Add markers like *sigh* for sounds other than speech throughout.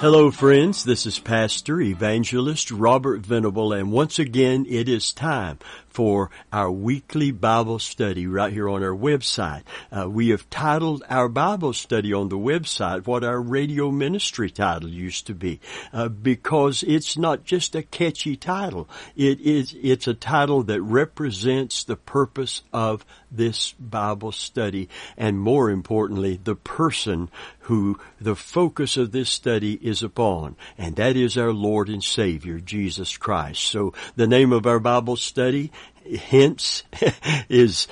Hello friends, this is Pastor Evangelist Robert Venable and once again it is time for our weekly Bible study right here on our website. Uh, we have titled our Bible study on the website what our radio ministry title used to be, uh, because it's not just a catchy title. It is, it's a title that represents the purpose of this Bible study and more importantly, the person who the focus of this study is upon, and that is our Lord and Savior, Jesus Christ. So the name of our Bible study hence *laughs* is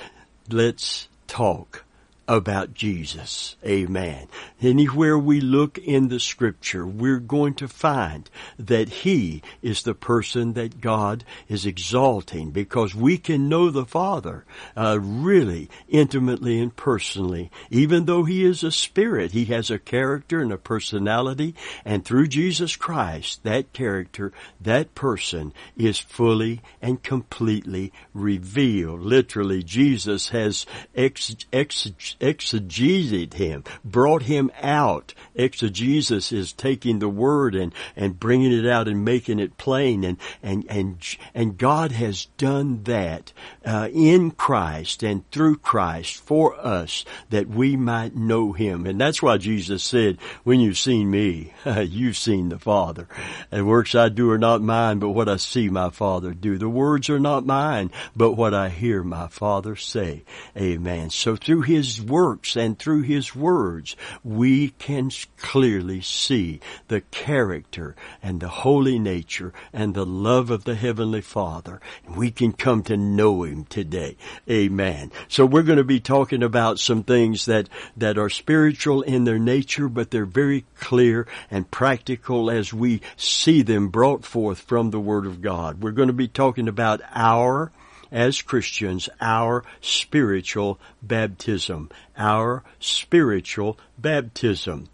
let's talk about Jesus. Amen. Anywhere we look in the scripture, we're going to find that He is the person that God is exalting because we can know the Father uh, really intimately and personally. Even though He is a spirit, He has a character and a personality and through Jesus Christ, that character, that person is fully and completely revealed. Literally, Jesus has ex, ex, exegesed him, brought him out. Exegesis is taking the word and, and bringing it out and making it plain. And, and, and, and God has done that, uh, in Christ and through Christ for us that we might know him. And that's why Jesus said, when you've seen me, *laughs* you've seen the Father. And works I do are not mine, but what I see my Father do. The words are not mine, but what I hear my Father say. Amen. So through His works and through His words, we can clearly see the character and the holy nature and the love of the Heavenly Father. And we can come to know Him today. Amen. So we're going to be talking about some things that, that are spiritual in their nature, but they're very clear and practical as we see them brought forth from the Word of God. We're going to be talking about our as Christians, our spiritual baptism. Our spiritual baptism.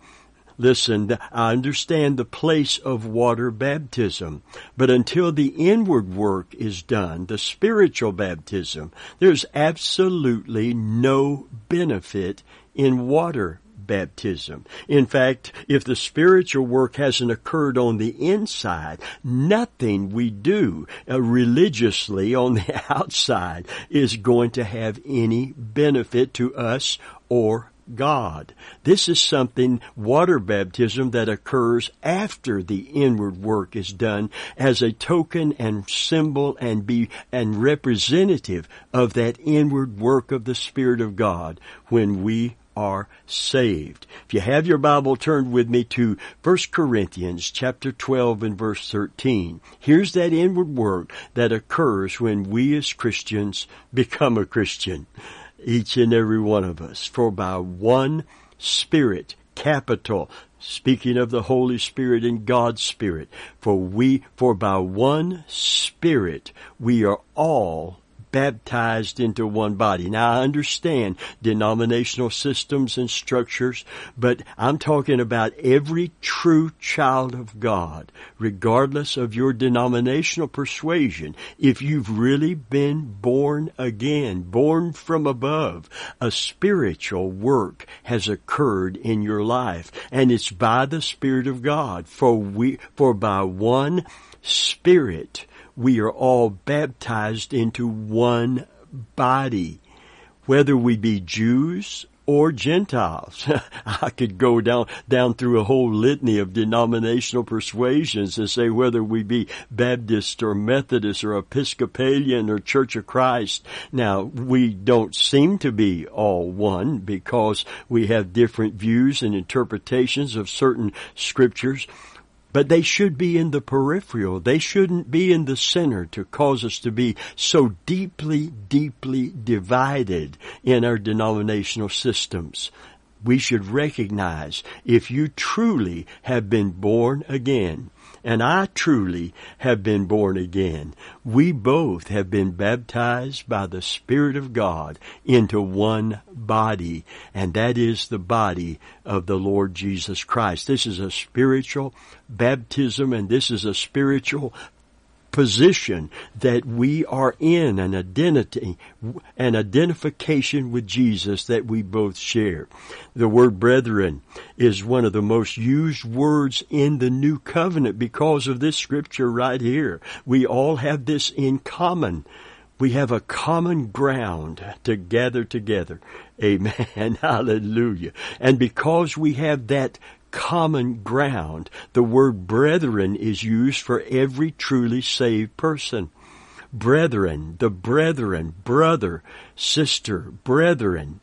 Listen, I understand the place of water baptism, but until the inward work is done, the spiritual baptism, there's absolutely no benefit in water baptism. In fact, if the spiritual work hasn't occurred on the inside, nothing we do uh, religiously on the *laughs* outside is going to have any benefit to us or God. This is something, water baptism, that occurs after the inward work is done as a token and symbol and be, and representative of that inward work of the Spirit of God when we are saved. If you have your Bible, turned with me to 1 Corinthians chapter 12 and verse 13. Here's that inward work that occurs when we as Christians become a Christian. Each and every one of us. For by one Spirit, capital, speaking of the Holy Spirit and God's Spirit, for we, for by one Spirit, we are all baptized into one body. Now I understand denominational systems and structures, but I'm talking about every true child of God, regardless of your denominational persuasion. If you've really been born again, born from above, a spiritual work has occurred in your life and it's by the Spirit of God. For we, for by one Spirit, we are all baptized into one body, whether we be Jews or Gentiles. *laughs* I could go down, down through a whole litany of denominational persuasions and say whether we be Baptist or Methodist or Episcopalian or Church of Christ. Now, we don't seem to be all one because we have different views and interpretations of certain scriptures but they should be in the peripheral. They shouldn't be in the center to cause us to be so deeply, deeply divided in our denominational systems. We should recognize if you truly have been born again, and I truly have been born again. We both have been baptized by the Spirit of God into one body, and that is the body of the Lord Jesus Christ. This is a spiritual baptism, and this is a spiritual position that we are in, an identity, an identification with Jesus that we both share. The word brethren is one of the most used words in the new covenant because of this scripture right here. We all have this in common. We have a common ground to gather together. Amen. *laughs* Hallelujah. And because we have that common ground. The word brethren is used for every truly saved person. Brethren, the brethren, brother, sister, brethren.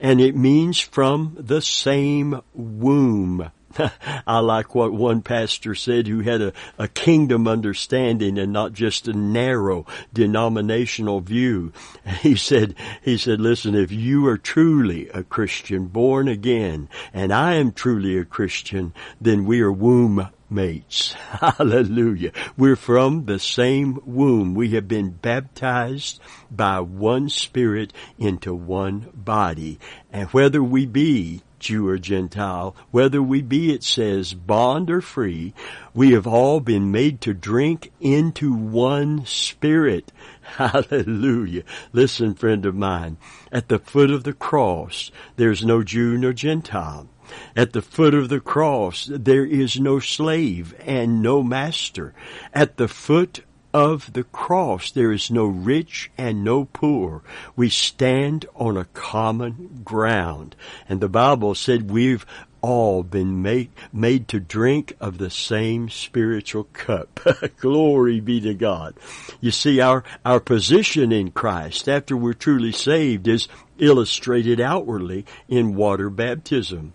And it means from the same womb. *laughs* I like what one pastor said who had a, a kingdom understanding and not just a narrow denominational view. *laughs* He said, he said, listen, if you are truly a Christian, born again, and I am truly a Christian, then we are womb mates. *laughs* Hallelujah. We're from the same womb. We have been baptized by one spirit into one body. And whether we be Jew or Gentile, whether we be, it says, bond or free, we have all been made to drink into one spirit. *laughs* Hallelujah. Listen, friend of mine, at the foot of the cross, there's no Jew nor Gentile. At the foot of the cross, there is no slave and no master. At the foot of the cross. There is no rich and no poor. We stand on a common ground. And the Bible said we've all been made, made to drink of the same spiritual cup. *laughs* Glory be to God. You see, our, our position in Christ after we're truly saved is illustrated outwardly in water baptism.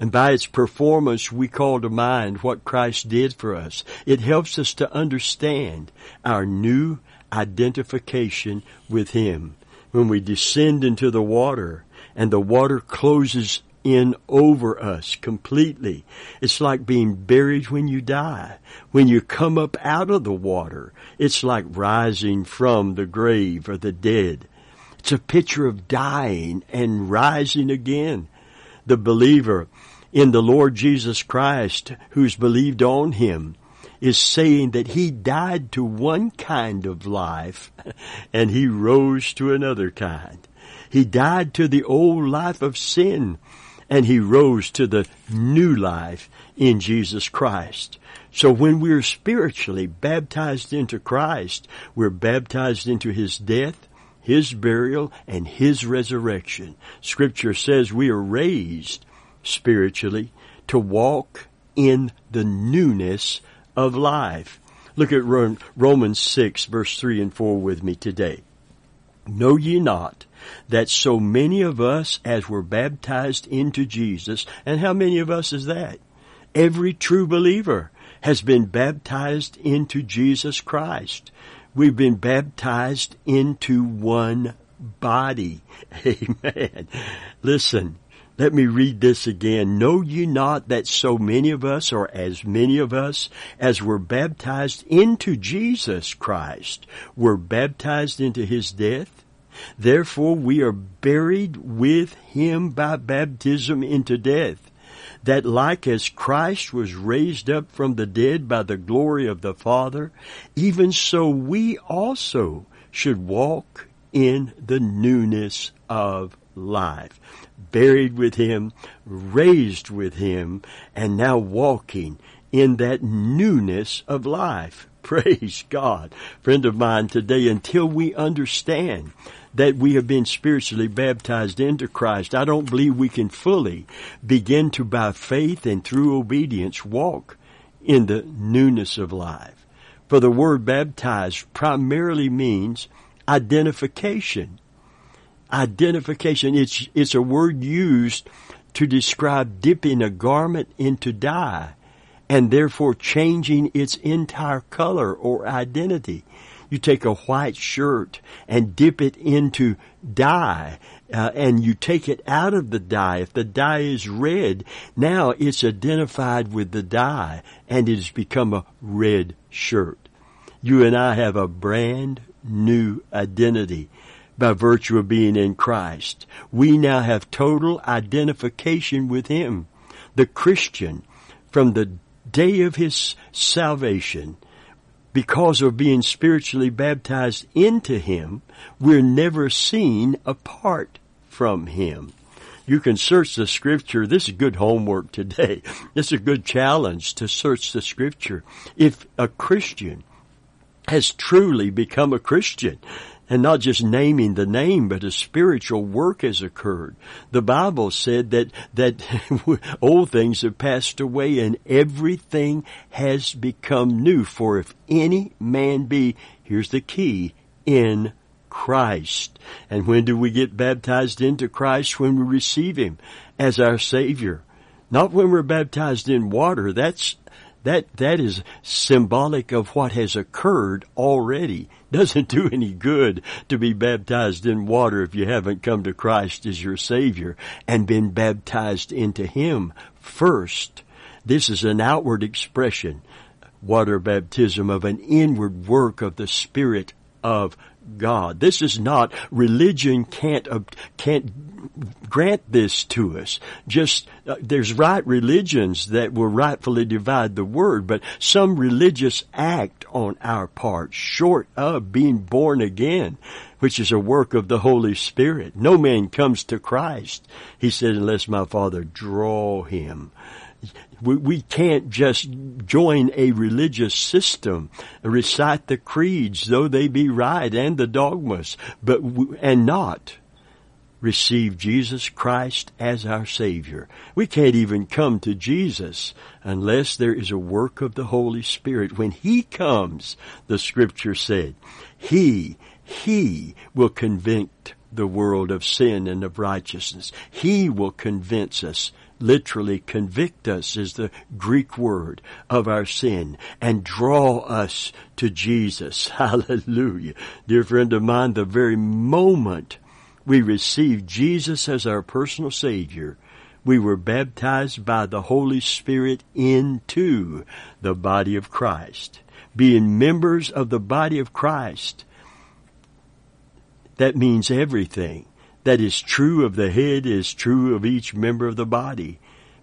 And by its performance, we call to mind what Christ did for us. It helps us to understand our new identification with Him. When we descend into the water and the water closes in over us completely. It's like being buried when you die. When you come up out of the water, it's like rising from the grave or the dead. It's a picture of dying and rising again. The believer in the Lord Jesus Christ who's believed on him is saying that he died to one kind of life *laughs* and he rose to another kind. He died to the old life of sin and he rose to the new life in Jesus Christ. So when we're spiritually baptized into Christ, we're baptized into his death, his burial, and his resurrection. Scripture says we are raised spiritually to walk in the newness of life. Look at Romans 6 verse 3 and 4 with me today. Know ye not that so many of us as were baptized into Jesus, and how many of us is that? Every true believer has been baptized into Jesus Christ. We've been baptized into one body. *laughs* Amen. Listen, let me read this again. Know ye not that so many of us, or as many of us, as were baptized into Jesus Christ, were baptized into his death? Therefore we are buried with him by baptism into death, that like as Christ was raised up from the dead by the glory of the Father, even so we also should walk in the newness of life buried with him, raised with him, and now walking in that newness of life. *laughs* Praise God. Friend of mine today, until we understand that we have been spiritually baptized into Christ, I don't believe we can fully begin to by faith and through obedience walk in the newness of life. For the word baptized primarily means identification identification. It's, it's a word used to describe dipping a garment into dye and therefore changing its entire color or identity. You take a white shirt and dip it into dye, uh, and you take it out of the dye. If the dye is red, now it's identified with the dye and it has become a red shirt. You and I have a brand new identity by virtue of being in Christ. We now have total identification with Him. The Christian, from the day of his salvation, because of being spiritually baptized into Him, we're never seen apart from Him. You can search the scripture. This is good homework today. *laughs* It's a good challenge to search the scripture. If a Christian has truly become a Christian, and not just naming the name, but a spiritual work has occurred. The Bible said that, that *laughs* old things have passed away and everything has become new. For if any man be, here's the key, in Christ. And when do we get baptized into Christ? When we receive Him as our Savior. Not when we're baptized in water. That's that that is symbolic of what has occurred already. *laughs* Doesn't do any good to be baptized in water if you haven't come to Christ as your Savior and been baptized into Him first. This is an outward expression, water baptism of an inward work of the Spirit of God. This is not religion can't can't grant this to us. Just uh, there's right religions that will rightfully divide the word, but some religious act on our part, short of being born again, which is a work of the Holy Spirit. No man comes to Christ, he said, unless my Father draw him we, we can't just join a religious system, recite the creeds, though they be right, and the dogmas, but, and not receive Jesus Christ as our Savior. We can't even come to Jesus unless there is a work of the Holy Spirit. When He comes, the scripture said, He, He will convict the world of sin and of righteousness. He will convince us literally convict us is the Greek word of our sin and draw us to Jesus. *laughs* Hallelujah. Dear friend of mine, the very moment we received Jesus as our personal Savior, we were baptized by the Holy Spirit into the body of Christ. Being members of the body of Christ, that means everything that is true of the head is true of each member of the body.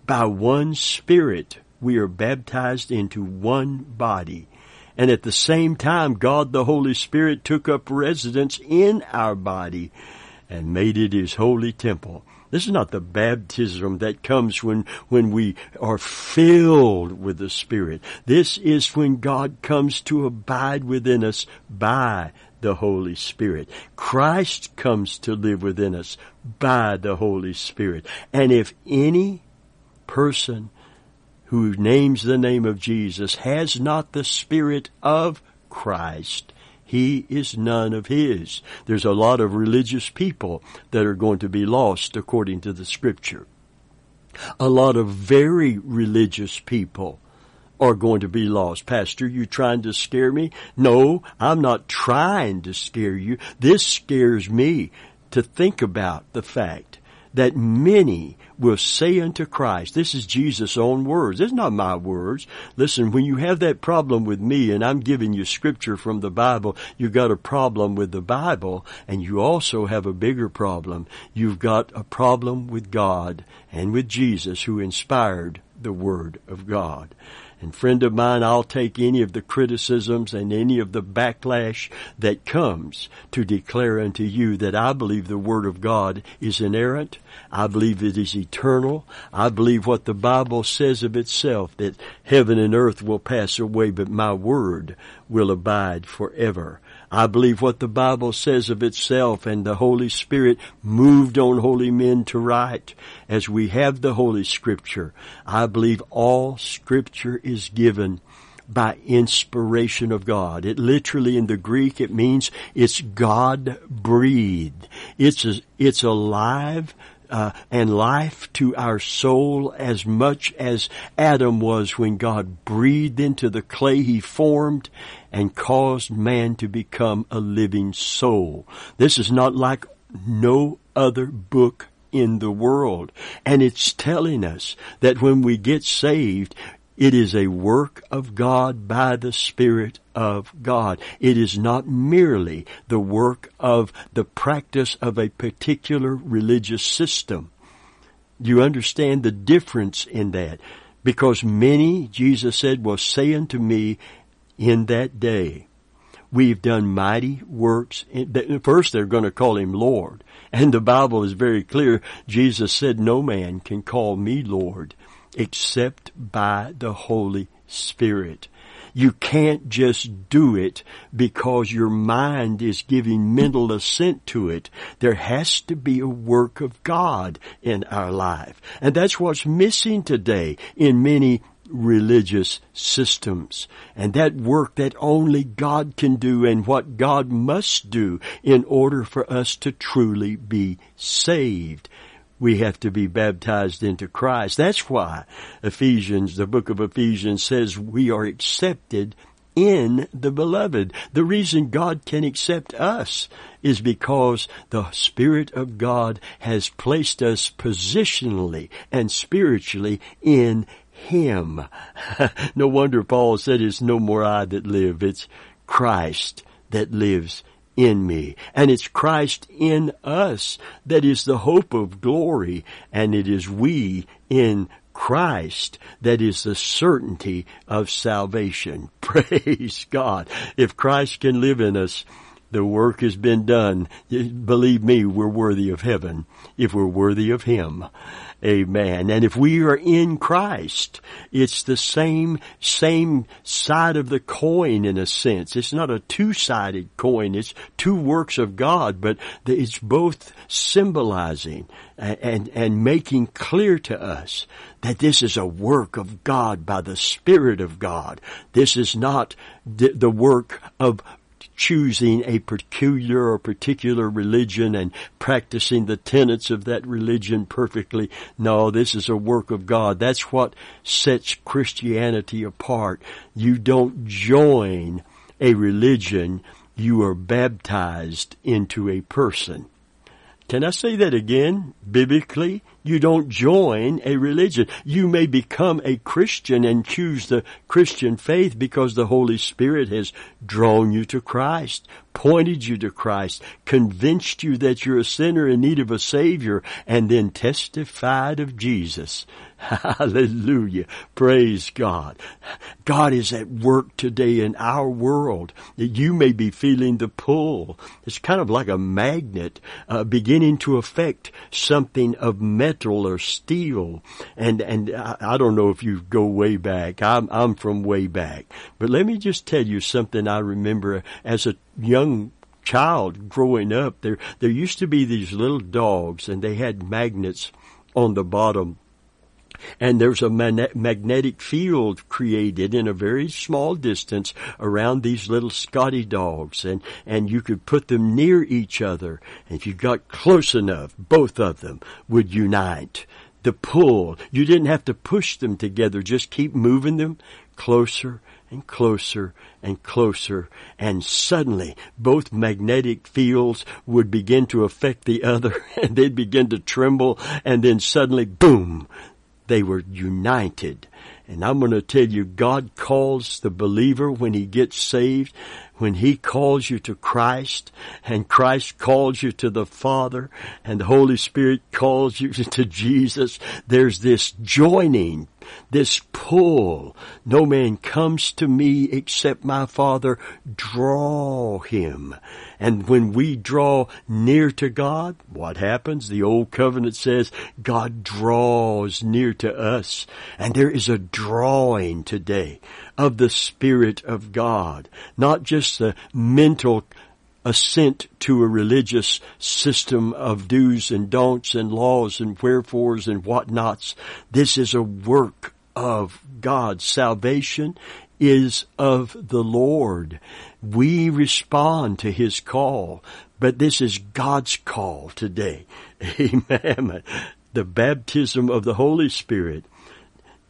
By one Spirit, we are baptized into one body. And at the same time, God the Holy Spirit took up residence in our body and made it His holy temple. This is not the baptism that comes when, when we are filled with the Spirit. This is when God comes to abide within us by the Holy Spirit. Christ comes to live within us by the Holy Spirit. And if any person who names the name of Jesus has not the Spirit of Christ, he is none of his. There's a lot of religious people that are going to be lost according to the scripture. A lot of very religious people are going to be lost. Pastor, you trying to scare me? No, I'm not trying to scare you. This scares me to think about the fact that many will say unto Christ, this is Jesus' own words. This is not my words. Listen, when you have that problem with me and I'm giving you scripture from the Bible, you've got a problem with the Bible and you also have a bigger problem. You've got a problem with God and with Jesus who inspired the Word of God. And friend of mine, I'll take any of the criticisms and any of the backlash that comes to declare unto you that I believe the Word of God is inerrant. I believe it is eternal. I believe what the Bible says of itself, that heaven and earth will pass away, but my Word will abide forever. I believe what the Bible says of itself and the Holy Spirit moved on holy men to write as we have the Holy Scripture. I believe all Scripture is given by inspiration of God. It literally in the Greek, it means it's God breathed. It's a, it's alive, uh, and life to our soul as much as Adam was when God breathed into the clay he formed and caused man to become a living soul. This is not like no other book in the world. And it's telling us that when we get saved, it is a work of God by the Spirit of God. It is not merely the work of the practice of a particular religious system. You understand the difference in that? Because many, Jesus said, will say unto me in that day. We've done mighty works. First, they're going to call him Lord. And the Bible is very clear. Jesus said, no man can call me Lord except by the Holy Spirit. You can't just do it because your mind is giving mental assent to it. There has to be a work of God in our life. And that's what's missing today in many religious systems. And that work that only God can do and what God must do in order for us to truly be saved we have to be baptized into Christ. That's why Ephesians, the book of Ephesians says we are accepted in the beloved. The reason God can accept us is because the Spirit of God has placed us positionally and spiritually in Him. *laughs* no wonder Paul said it's no more I that live, it's Christ that lives in me. And it's Christ in us that is the hope of glory. And it is we in Christ that is the certainty of salvation. *laughs* Praise God. If Christ can live in us, the work has been done. Believe me, we're worthy of heaven if we're worthy of Him. Amen. And if we are in Christ, it's the same, same side of the coin in a sense. It's not a two-sided coin. It's two works of God, but it's both symbolizing and, and making clear to us that this is a work of God by the Spirit of God. This is not the work of choosing a peculiar or particular religion and practicing the tenets of that religion perfectly. No, this is a work of God. That's what sets Christianity apart. You don't join a religion, you are baptized into a person. Can I say that again? Biblically, you don't join a religion. You may become a Christian and choose the Christian faith because the Holy Spirit has drawn you to Christ, pointed you to Christ, convinced you that you're a sinner in need of a Savior, and then testified of Jesus. Hallelujah. Praise God. God is at work today in our world. You may be feeling the pull. It's kind of like a magnet uh, beginning to affect something of metal or steel. And and I, I don't know if you go way back. I'm I'm from way back. But let me just tell you something I remember as a young child growing up. There there used to be these little dogs and they had magnets on the bottom and there's a magnetic field created in a very small distance around these little Scotty dogs and, and you could put them near each other. And if you got close enough, both of them would unite. The pull, you didn't have to push them together, just keep moving them closer and closer and closer and suddenly both magnetic fields would begin to affect the other *laughs* and they'd begin to tremble and then suddenly boom they were united. And I'm going to tell you, God calls the believer when he gets saved, when he calls you to Christ, and Christ calls you to the Father, and the Holy Spirit calls you *laughs* to Jesus, there's this joining this pull. No man comes to me except my Father draw him. And when we draw near to God, what happens? The old covenant says God draws near to us. And there is a drawing today of the Spirit of God, not just the mental assent to a religious system of do's and don'ts and laws and wherefores and whatnots. This is a work of God. Salvation is of the Lord. We respond to His call, but this is God's call today. *laughs* Amen. The baptism of the Holy Spirit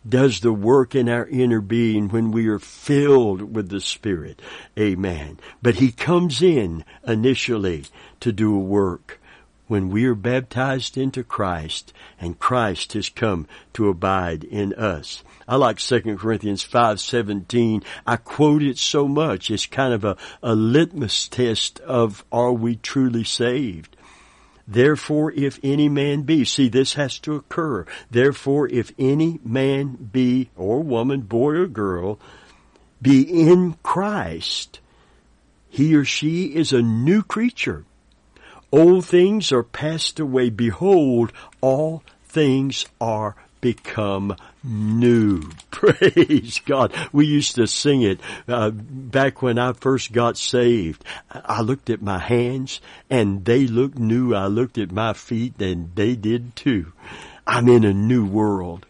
does the work in our inner being when we are filled with the Spirit. Amen. But He comes in initially to do a work when we are baptized into Christ and Christ has come to abide in us. I like 2 Corinthians 5:17. I quote it so much. It's kind of a, a litmus test of are we truly saved? Therefore, if any man be, see, this has to occur. Therefore, if any man be, or woman, boy or girl, be in Christ, he or she is a new creature. Old things are passed away. Behold, all things are become new. *laughs* Praise God. We used to sing it uh, back when I first got saved. I looked at my hands and they looked new. I looked at my feet and they did too. I'm in a new world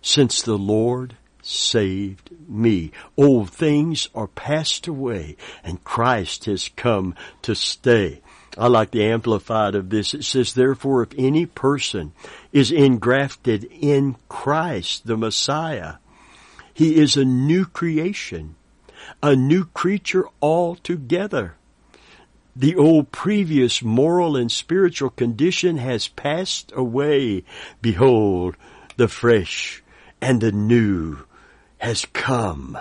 since the Lord saved me. Old things are passed away and Christ has come to stay. I like the amplified of this. It says, therefore, if any person is engrafted in Christ, the Messiah, he is a new creation, a new creature altogether. The old previous moral and spiritual condition has passed away. Behold, the fresh and the new has come.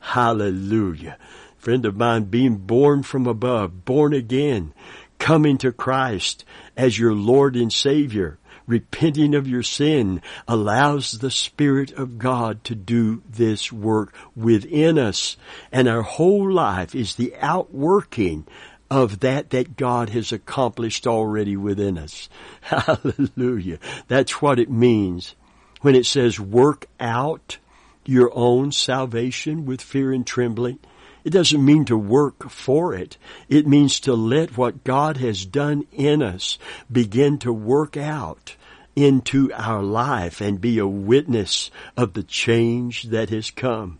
Hallelujah. Friend of mine, being born from above, born again, coming to Christ as your Lord and Savior, repenting of your sin, allows the Spirit of God to do this work within us. And our whole life is the outworking of that that God has accomplished already within us. *laughs* Hallelujah. That's what it means when it says work out your own salvation with fear and trembling. It doesn't mean to work for it. It means to let what God has done in us begin to work out into our life and be a witness of the change that has come.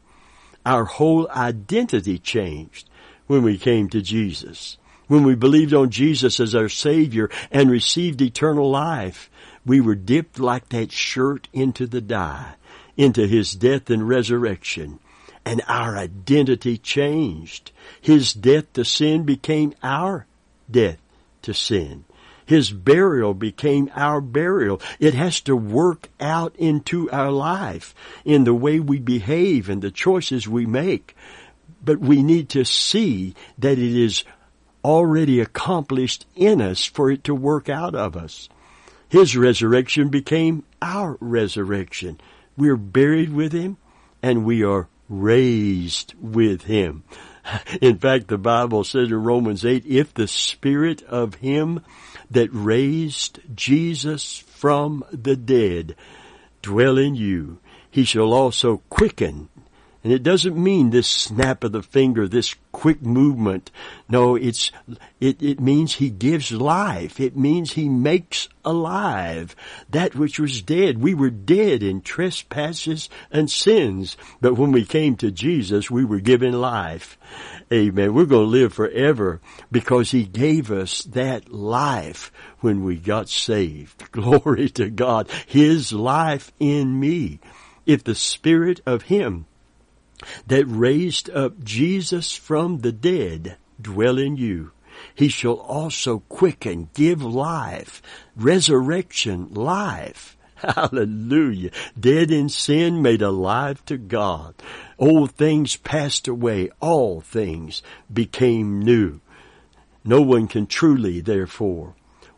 Our whole identity changed when we came to Jesus. When we believed on Jesus as our Savior and received eternal life, we were dipped like that shirt into the dye, into His death and resurrection and our identity changed. His death to sin became our death to sin. His burial became our burial. It has to work out into our life in the way we behave and the choices we make. But we need to see that it is already accomplished in us for it to work out of us. His resurrection became our resurrection. We're buried with Him and we are raised with him. In fact, the Bible says in Romans 8, if the spirit of him that raised Jesus from the dead dwell in you, he shall also quicken and it doesn't mean this snap of the finger, this quick movement. No, it's, it, it means he gives life. It means he makes alive that which was dead. We were dead in trespasses and sins, but when we came to Jesus, we were given life. Amen. We're going to live forever because he gave us that life when we got saved. *laughs* Glory to God. His life in me. If the spirit of him that raised up Jesus from the dead dwell in you. He shall also quicken, give life, resurrection, life. *laughs* Hallelujah. Dead in sin, made alive to God. Old things passed away. All things became new. No one can truly, therefore,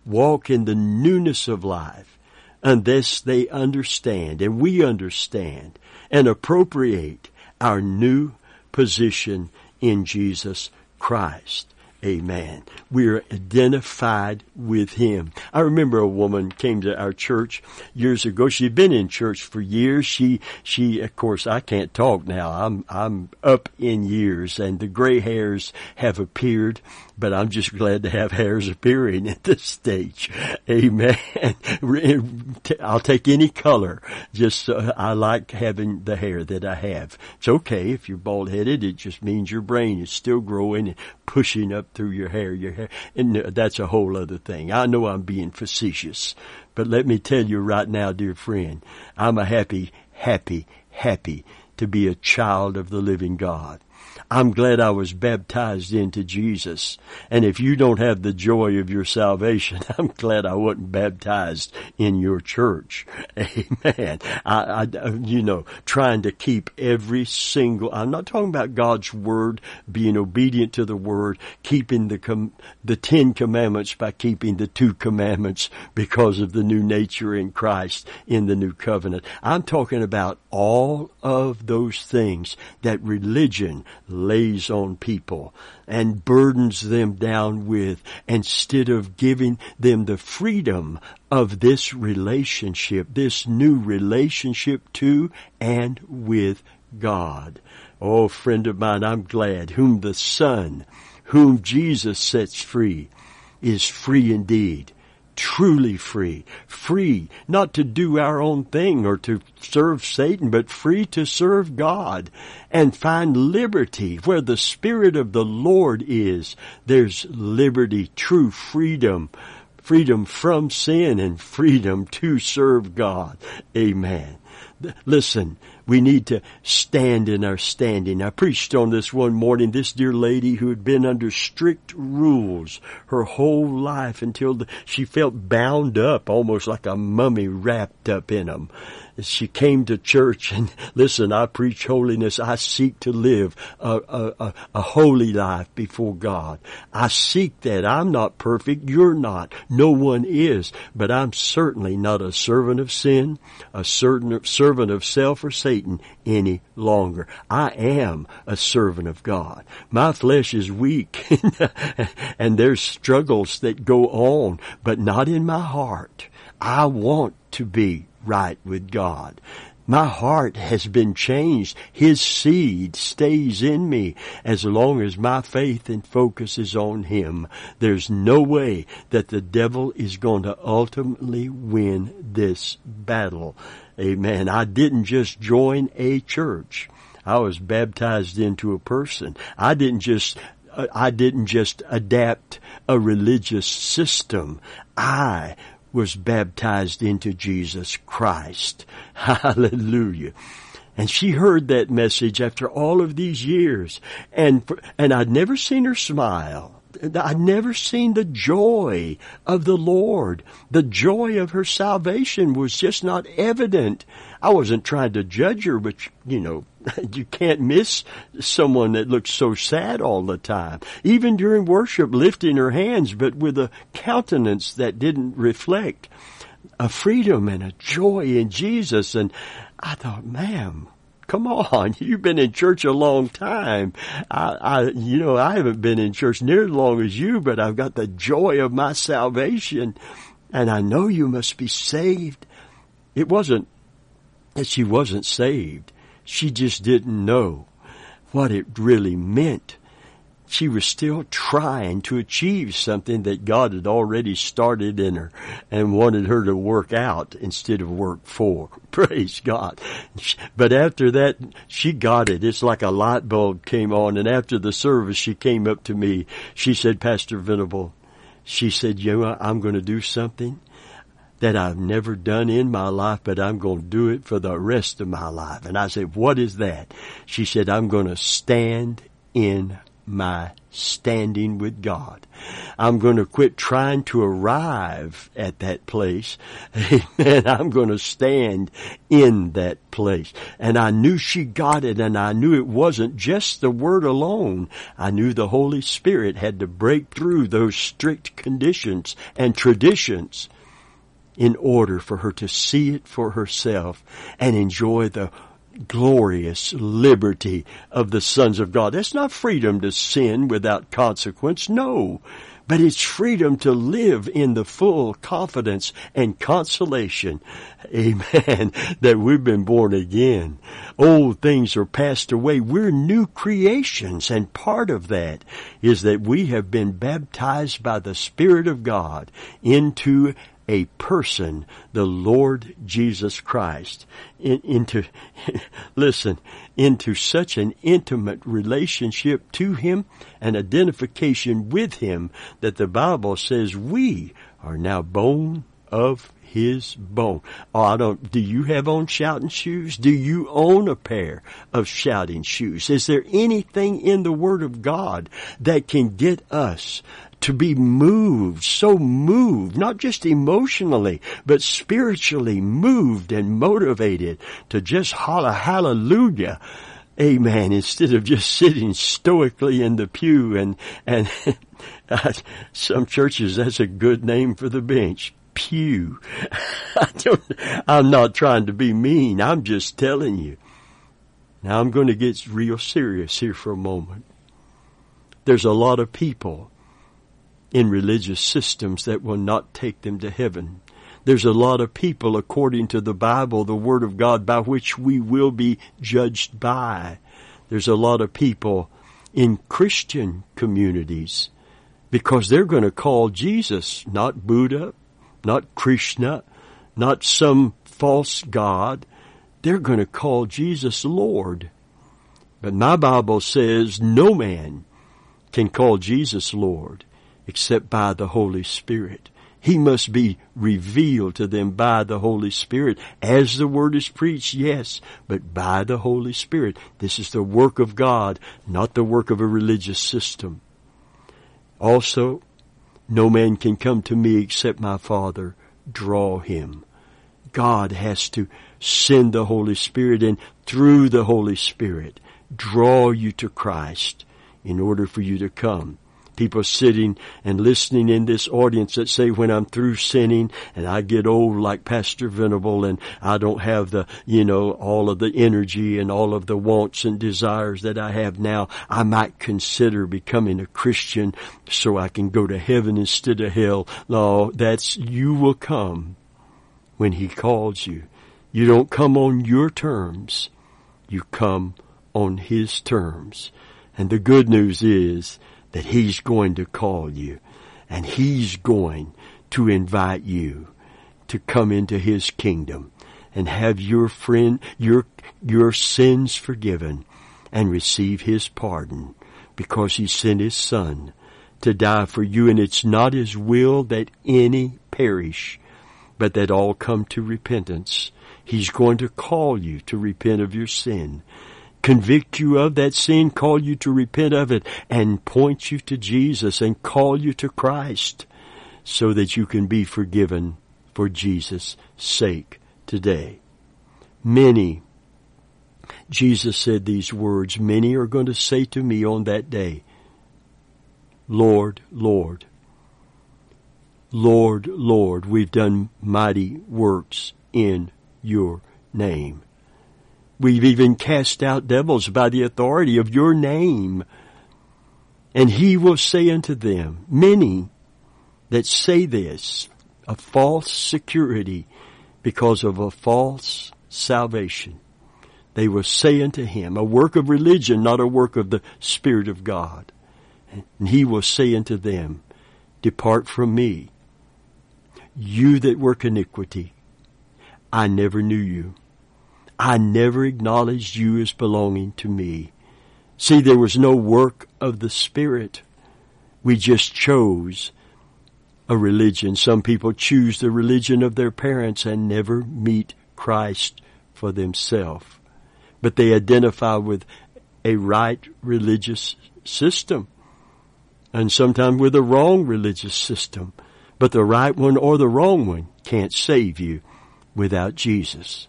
walk in the newness of life unless they understand, and we understand, and appropriate our new position in Jesus Christ. Amen. We're identified with Him. I remember a woman came to our church years ago. She'd been in church for years. She, she, of course, I can't talk now. I'm, I'm up in years and the gray hairs have appeared but I'm just glad to have hairs appearing at this stage. Amen. *laughs* I'll take any color. Just uh, I like having the hair that I have. It's okay if you're bald headed. It just means your brain is still growing and pushing up through your hair. Your hair, and that's a whole other thing. I know I'm being facetious, but let me tell you right now, dear friend, I'm a happy, happy, happy to be a child of the living God. I'm glad I was baptized into Jesus. And if you don't have the joy of your salvation, *laughs* I'm glad I wasn't baptized in your church. *laughs* Amen. I, I, you know, trying to keep every single, I'm not talking about God's word, being obedient to the word, keeping the, com, the Ten Commandments by keeping the two commandments because of the new nature in Christ in the new covenant. I'm talking about all of those things that religion lays on people and burdens them down with instead of giving them the freedom of this relationship, this new relationship to and with God. Oh, friend of mine, I'm glad whom the Son, whom Jesus sets free, is free indeed truly free. Free not to do our own thing or to serve Satan, but free to serve God and find liberty. Where the Spirit of the Lord is, there's liberty, true freedom. Freedom from sin and freedom to serve God. Amen. Listen, we need to stand in our standing. I preached on this one morning. This dear lady who had been under strict rules her whole life until the, she felt bound up, almost like a mummy wrapped up in them she came to church and *laughs* listen, I preach holiness. I seek to live a, a, a, holy life before God. I seek that. I'm not perfect. You're not. No one is. But I'm certainly not a servant of sin, a certain servant of self or Satan any longer. I am a servant of God. My flesh is weak *laughs* and there's struggles that go on, but not in my heart. I want to be right with God. My heart has been changed. His seed stays in me as long as my faith and focus is on Him. There's no way that the devil is going to ultimately win this battle. Amen. I didn't just join a church. I was baptized into a person. I didn't just uh, I didn't just adapt a religious system. I was baptized into Jesus Christ. *laughs* Hallelujah. And she heard that message after all of these years. And, and I'd never seen her smile. I'd never seen the joy of the Lord. The joy of her salvation was just not evident. I wasn't trying to judge her, but you know, *laughs* you can't miss someone that looks so sad all the time. Even during worship, lifting her hands, but with a countenance that didn't reflect a freedom and a joy in Jesus. And I thought, ma'am, come on, *laughs* you've been in church a long time. I, I, you know, I haven't been in church near as long as you, but I've got the joy of my salvation. And I know you must be saved. It wasn't that she wasn't saved. She just didn't know what it really meant. She was still trying to achieve something that God had already started in her and wanted her to work out instead of work for. *laughs* Praise God. But after that, she got it. It's like a light bulb came on and after the service, she came up to me. She said, Pastor Venable, she said, you know, I'm going to do something that I've never done in my life, but I'm going to do it for the rest of my life. And I said, what is that? She said, I'm going to stand in my standing with God. I'm going to quit trying to arrive at that place. *laughs* and I'm going to stand in that place. And I knew she got it and I knew it wasn't just the word alone. I knew the Holy Spirit had to break through those strict conditions and traditions in order for her to see it for herself and enjoy the glorious liberty of the sons of God. That's not freedom to sin without consequence, no. But it's freedom to live in the full confidence and consolation, *laughs* amen, that we've been born again. Old things are passed away. We're new creations and part of that is that we have been baptized by the Spirit of God into a person, the Lord Jesus Christ, in, into, *laughs* listen, into such an intimate relationship to Him and identification with Him that the Bible says we are now bone of his bone. Oh, I don't, do you have on shouting shoes? Do you own a pair of shouting shoes? Is there anything in the Word of God that can get us to be moved, so moved, not just emotionally, but spiritually moved and motivated to just holler hallelujah. Amen. Instead of just sitting stoically in the pew and, and *laughs* some churches, that's a good name for the bench. Pew. *laughs* I am not trying to be mean. I'm just telling you. Now I'm going to get real serious here for a moment. There's a lot of people in religious systems that will not take them to heaven. There's a lot of people, according to the Bible, the Word of God, by which we will be judged by. There's a lot of people in Christian communities because they're going to call Jesus not Buddha, not Krishna, not some false God. They're going to call Jesus Lord. But my Bible says no man can call Jesus Lord except by the Holy Spirit. He must be revealed to them by the Holy Spirit. As the Word is preached, yes, but by the Holy Spirit. This is the work of God, not the work of a religious system. Also, no man can come to me except my Father draw him. God has to send the Holy Spirit and through the Holy Spirit draw you to Christ in order for you to come people sitting and listening in this audience that say when I'm through sinning and I get old like Pastor Venable and I don't have the, you know, all of the energy and all of the wants and desires that I have now, I might consider becoming a Christian so I can go to heaven instead of hell. No, that's, you will come when He calls you. You don't come on your terms. You come on His terms. And the good news is that He's going to call you and He's going to invite you to come into His kingdom and have your friend, your, your sins forgiven and receive His pardon because He sent His Son to die for you and it's not His will that any perish, but that all come to repentance. He's going to call you to repent of your sin convict you of that sin, call you to repent of it, and point you to Jesus and call you to Christ so that you can be forgiven for Jesus' sake today. Many, Jesus said these words, many are going to say to me on that day, Lord, Lord, Lord, Lord, we've done mighty works in your name. We've even cast out devils by the authority of your name. And he will say unto them, many that say this, a false security because of a false salvation. They will say unto him, a work of religion, not a work of the Spirit of God. And he will say unto them, Depart from me, you that work iniquity. I never knew you. I never acknowledged you as belonging to me. See, there was no work of the Spirit. We just chose a religion. Some people choose the religion of their parents and never meet Christ for themselves. But they identify with a right religious system and sometimes with a wrong religious system. But the right one or the wrong one can't save you without Jesus.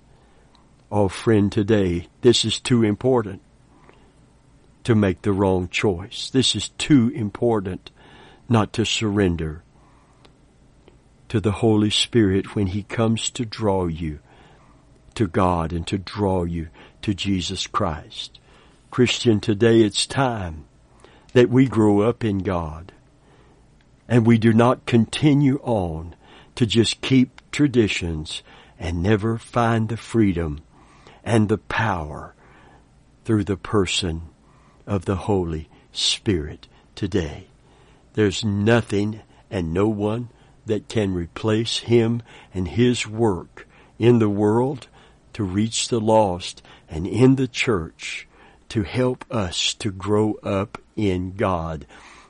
Oh friend, today, this is too important to make the wrong choice. This is too important not to surrender to the Holy Spirit when He comes to draw you to God and to draw you to Jesus Christ. Christian, today it's time that we grow up in God and we do not continue on to just keep traditions and never find the freedom and the power through the person of the Holy Spirit today. There's nothing and no one that can replace Him and His work in the world to reach the lost and in the church to help us to grow up in God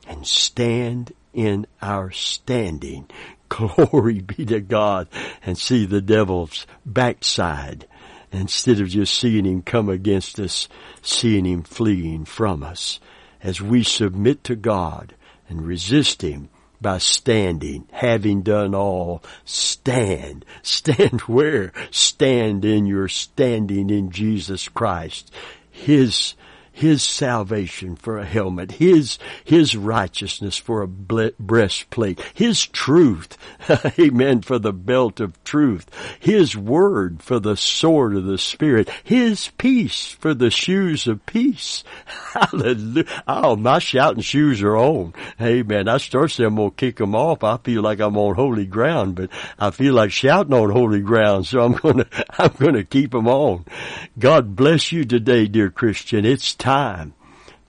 and stand in our standing. *laughs* Glory be to God and see the devil's backside instead of just seeing him come against us, seeing him fleeing from us. As we submit to God and resist him by standing, having done all, stand. Stand where? Stand in your standing in Jesus Christ. His, His salvation for a helmet, His, His righteousness for a breastplate, His truth, *laughs* amen, for the belt of truth, His word for the sword of the Spirit, His peace for the shoes of peace. *laughs* Hallelujah. Oh, my shouting shoes are on. Amen. I start saying I'm going to kick them off. I feel like I'm on holy ground, but I feel like shouting on holy ground, so I'm going *laughs* to, I'm going to keep them on. God bless you today, dear Christian. It's time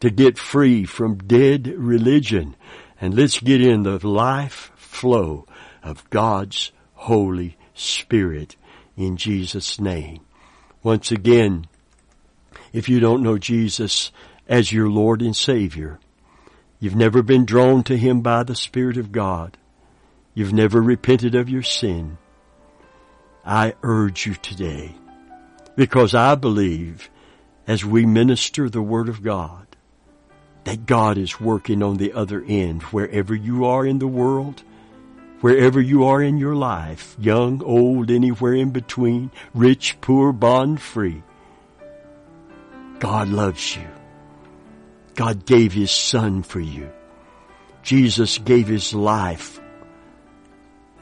to get free from dead religion. And let's get in the life flow of God's Holy Spirit in Jesus' name. Once again, if you don't know Jesus as your Lord and Savior, you've never been drawn to Him by the Spirit of God, you've never repented of your sin, I urge you today, because I believe as we minister the Word of God, that God is working on the other end wherever you are in the world, wherever you are in your life, young, old, anywhere in between, rich, poor, bond free. God loves you. God gave His Son for you. Jesus gave His life.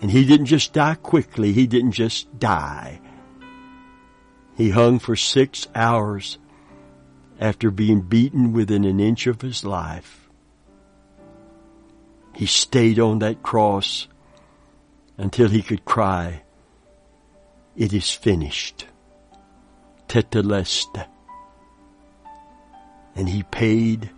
And He didn't just die quickly. He didn't just die. He hung for six hours after being beaten within an inch of his life. He stayed on that cross until he could cry, it is finished. Tetelestai and he paid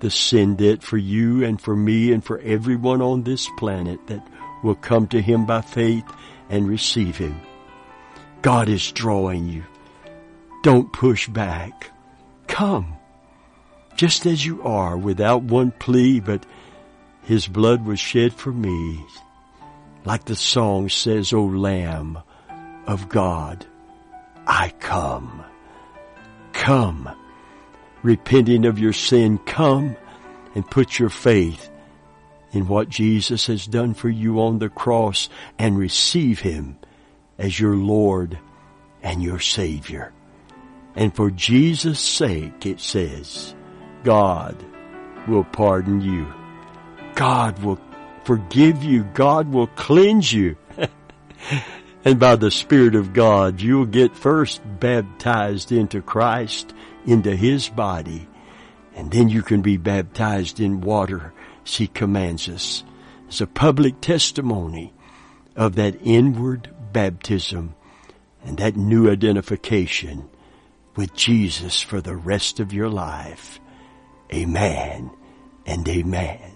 the sin debt for you and for me and for everyone on this planet that will come to him by faith and receive him. God is drawing you. Don't push back. Come. Just as you are without one plea, but his blood was shed for me. Like the song says, O Lamb of God, I come. Come repenting of your sin, come and put your faith in what Jesus has done for you on the cross and receive Him as your Lord and your Savior. And for Jesus' sake, it says, God will pardon you. God will forgive you. God will cleanse you. *laughs* and by the Spirit of God, you'll get first baptized into Christ into His body, and then you can be baptized in water as He commands us. It's a public testimony of that inward baptism and that new identification with Jesus for the rest of your life. Amen and amen.